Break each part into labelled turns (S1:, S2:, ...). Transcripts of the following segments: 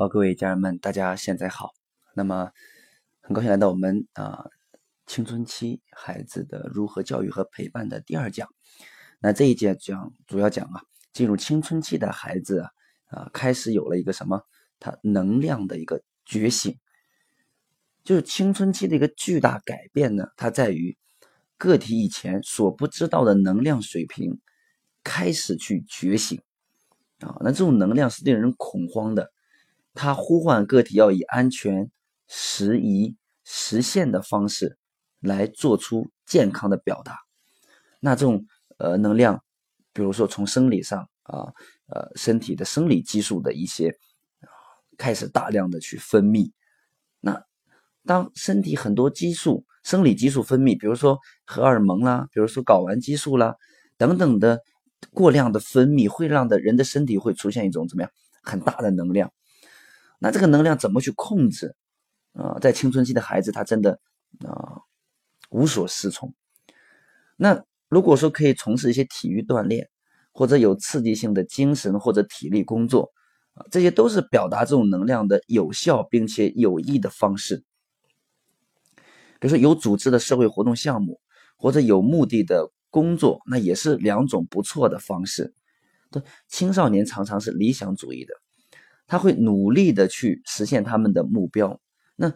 S1: 好，各位家人们，大家现在好。那么，很高兴来到我们啊青春期孩子的如何教育和陪伴的第二讲。那这一节讲主要讲啊，进入青春期的孩子啊啊开始有了一个什么？他能量的一个觉醒，就是青春期的一个巨大改变呢。它在于个体以前所不知道的能量水平开始去觉醒啊。那这种能量是令人恐慌的。他呼唤个体要以安全、适宜、实现的方式来做出健康的表达。那这种呃能量，比如说从生理上啊，呃身体的生理激素的一些开始大量的去分泌。那当身体很多激素、生理激素分泌，比如说荷尔蒙啦，比如说睾丸激素啦等等的过量的分泌，会让的人的身体会出现一种怎么样很大的能量。那这个能量怎么去控制啊？在青春期的孩子，他真的啊无所适从。那如果说可以从事一些体育锻炼，或者有刺激性的精神或者体力工作啊，这些都是表达这种能量的有效并且有益的方式。比如说有组织的社会活动项目，或者有目的的工作，那也是两种不错的方式。青少年常常是理想主义的。他会努力的去实现他们的目标，那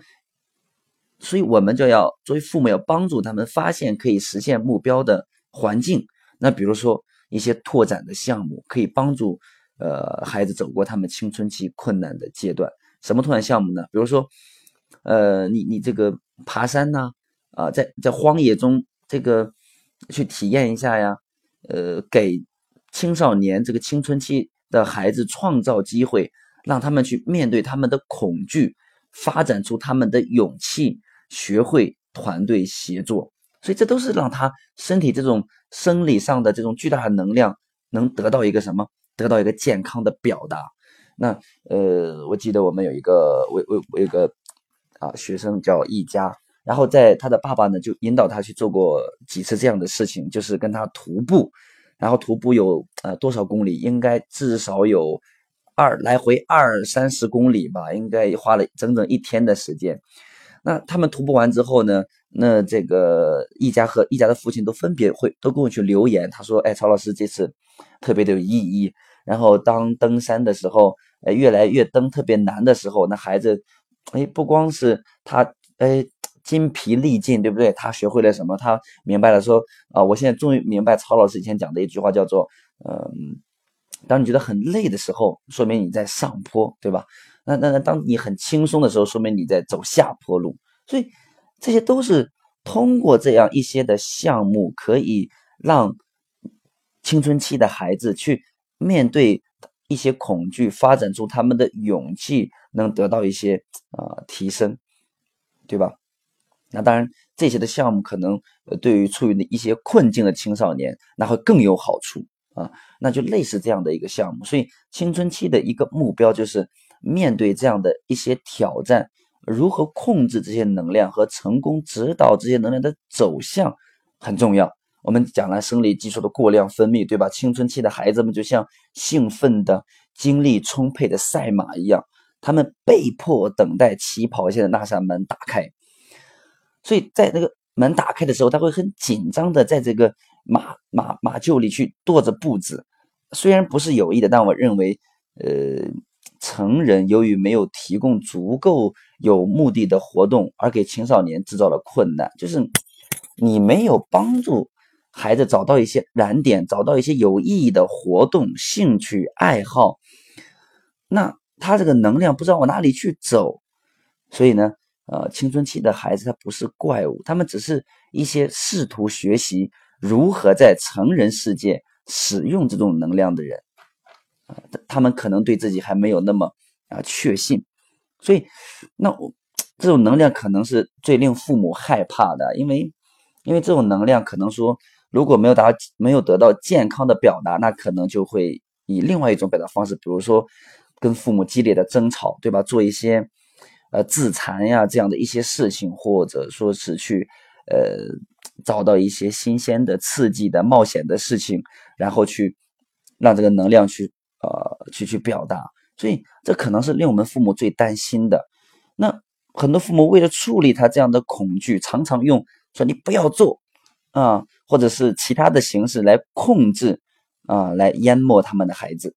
S1: 所以我们就要作为父母要帮助他们发现可以实现目标的环境。那比如说一些拓展的项目，可以帮助呃孩子走过他们青春期困难的阶段。什么拓展项目呢？比如说呃你你这个爬山呐，啊在在荒野中这个去体验一下呀，呃给青少年这个青春期的孩子创造机会。让他们去面对他们的恐惧，发展出他们的勇气，学会团队协作，所以这都是让他身体这种生理上的这种巨大的能量能得到一个什么？得到一个健康的表达。那呃，我记得我们有一个我我我有个啊学生叫一家，然后在他的爸爸呢就引导他去做过几次这样的事情，就是跟他徒步，然后徒步有呃多少公里？应该至少有。二来回二三十公里吧，应该花了整整一天的时间。那他们徒步完之后呢？那这个一家和一家的父亲都分别会都跟我去留言，他说：“哎，曹老师这次特别的有意义。然后当登山的时候，哎，越来越登特别难的时候，那孩子，哎，不光是他，哎，筋疲力尽，对不对？他学会了什么？他明白了，说啊，我现在终于明白曹老师以前讲的一句话，叫做，嗯。”当你觉得很累的时候，说明你在上坡，对吧？那那那，当你很轻松的时候，说明你在走下坡路。所以这些都是通过这样一些的项目，可以让青春期的孩子去面对一些恐惧，发展出他们的勇气，能得到一些啊提升，对吧？那当然，这些的项目可能对于处于一些困境的青少年，那会更有好处。啊，那就类似这样的一个项目，所以青春期的一个目标就是面对这样的一些挑战，如何控制这些能量和成功指导这些能量的走向很重要。我们讲了生理激素的过量分泌，对吧？青春期的孩子们就像兴奋的、精力充沛的赛马一样，他们被迫等待起跑线的那扇门打开，所以在那个门打开的时候，他会很紧张的在这个。马马马厩里去跺着步子，虽然不是有意的，但我认为，呃，成人由于没有提供足够有目的的活动，而给青少年制造了困难。就是你没有帮助孩子找到一些燃点，找到一些有意义的活动、兴趣爱好，那他这个能量不知道往哪里去走。所以呢，呃，青春期的孩子他不是怪物，他们只是一些试图学习。如何在成人世界使用这种能量的人啊，他们可能对自己还没有那么啊确信，所以那我这种能量可能是最令父母害怕的，因为因为这种能量可能说如果没有达没有得到健康的表达，那可能就会以另外一种表达方式，比如说跟父母激烈的争吵，对吧？做一些呃自残呀这样的一些事情，或者说是去呃。找到一些新鲜的、刺激的、冒险的事情，然后去让这个能量去呃去去表达，所以这可能是令我们父母最担心的。那很多父母为了处理他这样的恐惧，常常用说你不要做啊，或者是其他的形式来控制啊，来淹没他们的孩子。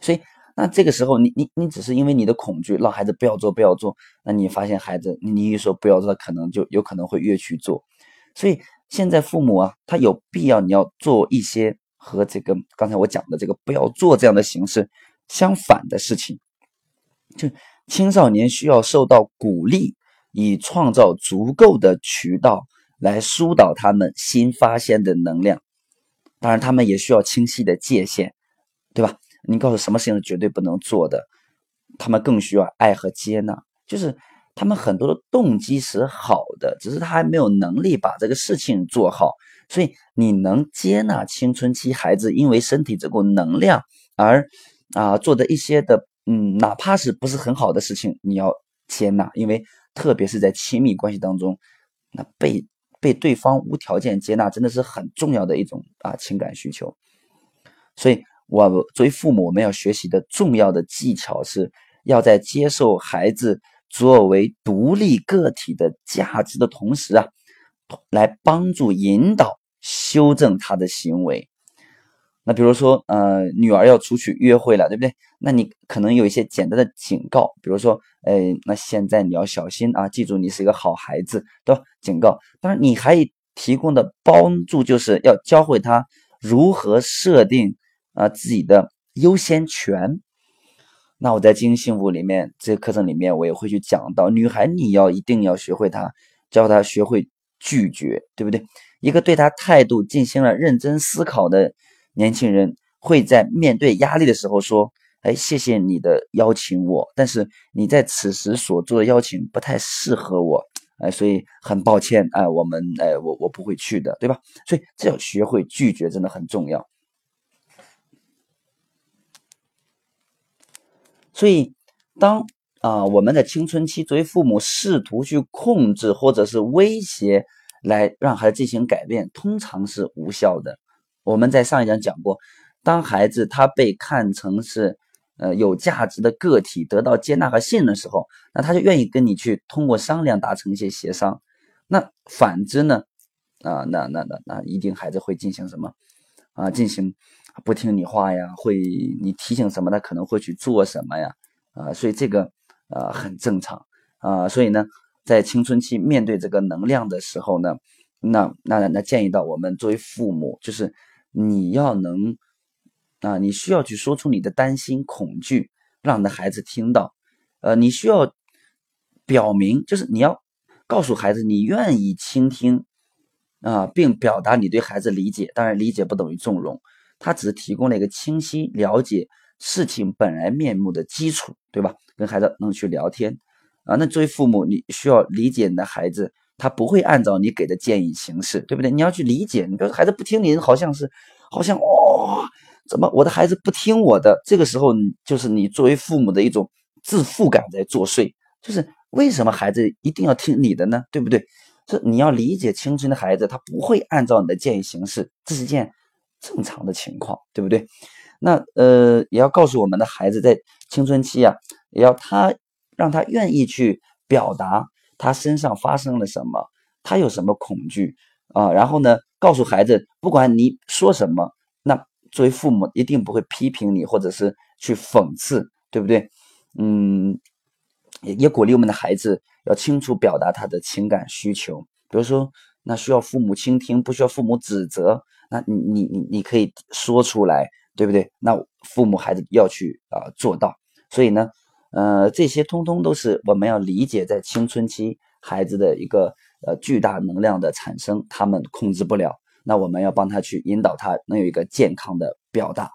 S1: 所以，那这个时候，你你你只是因为你的恐惧，让孩子不要做不要做，那你发现孩子，你一说不要做，他可能就有可能会越去做。所以现在父母啊，他有必要你要做一些和这个刚才我讲的这个不要做这样的形式相反的事情。就青少年需要受到鼓励，以创造足够的渠道来疏导他们新发现的能量。当然，他们也需要清晰的界限，对吧？你告诉什么事情是绝对不能做的，他们更需要爱和接纳。就是他们很多的动机是好的，只是他还没有能力把这个事情做好。所以你能接纳青春期孩子因为身体这股能量而啊做的一些的，嗯，哪怕是不是很好的事情，你要接纳，因为特别是在亲密关系当中，那被被对方无条件接纳真的是很重要的一种啊情感需求，所以。我作为父母，我们要学习的重要的技巧是，要在接受孩子作为独立个体的价值的同时啊，来帮助引导修正他的行为。那比如说，呃，女儿要出去约会了，对不对？那你可能有一些简单的警告，比如说，哎，那现在你要小心啊，记住你是一个好孩子，对吧？警告。当然，你还提供的帮助就是要教会他如何设定。啊，自己的优先权。那我在经营幸福里面这个课程里面，我也会去讲到，女孩你要一定要学会她，教她学会拒绝，对不对？一个对她态度进行了认真思考的年轻人，会在面对压力的时候说：“哎，谢谢你的邀请我，但是你在此时所做的邀请不太适合我，哎，所以很抱歉，哎，我们，哎，我我不会去的，对吧？所以这要学会拒绝，真的很重要。”所以，当啊我们的青春期作为父母试图去控制或者是威胁来让孩子进行改变，通常是无效的。我们在上一讲讲过，当孩子他被看成是呃有价值的个体，得到接纳和信任的时候，那他就愿意跟你去通过商量达成一些协商。那反之呢？啊，那那那那一定孩子会进行什么？啊，进行。不听你话呀，会你提醒什么，他可能会去做什么呀？啊，所以这个呃很正常啊。所以呢，在青春期面对这个能量的时候呢，那那那建议到我们作为父母，就是你要能啊，你需要去说出你的担心、恐惧，让你的孩子听到。呃，你需要表明，就是你要告诉孩子，你愿意倾听啊，并表达你对孩子理解。当然，理解不等于纵容。他只是提供了一个清晰了解事情本来面目的基础，对吧？跟孩子能去聊天啊。那作为父母，你需要理解你的孩子，他不会按照你给的建议行事，对不对？你要去理解。你比如孩子不听你，好像是，好像哦，怎么我的孩子不听我的？这个时候，就是你作为父母的一种自负感在作祟。就是为什么孩子一定要听你的呢？对不对？是你要理解青春的孩子，他不会按照你的建议行事，这是件。正常的情况，对不对？那呃，也要告诉我们的孩子，在青春期啊，也要他让他愿意去表达他身上发生了什么，他有什么恐惧啊？然后呢，告诉孩子，不管你说什么，那作为父母一定不会批评你，或者是去讽刺，对不对？嗯，也也鼓励我们的孩子要清楚表达他的情感需求，比如说，那需要父母倾听，不需要父母指责。那你你你你可以说出来，对不对？那父母孩子要去啊做到。所以呢，呃，这些通通都是我们要理解，在青春期孩子的一个呃巨大能量的产生，他们控制不了。那我们要帮他去引导他，能有一个健康的表达。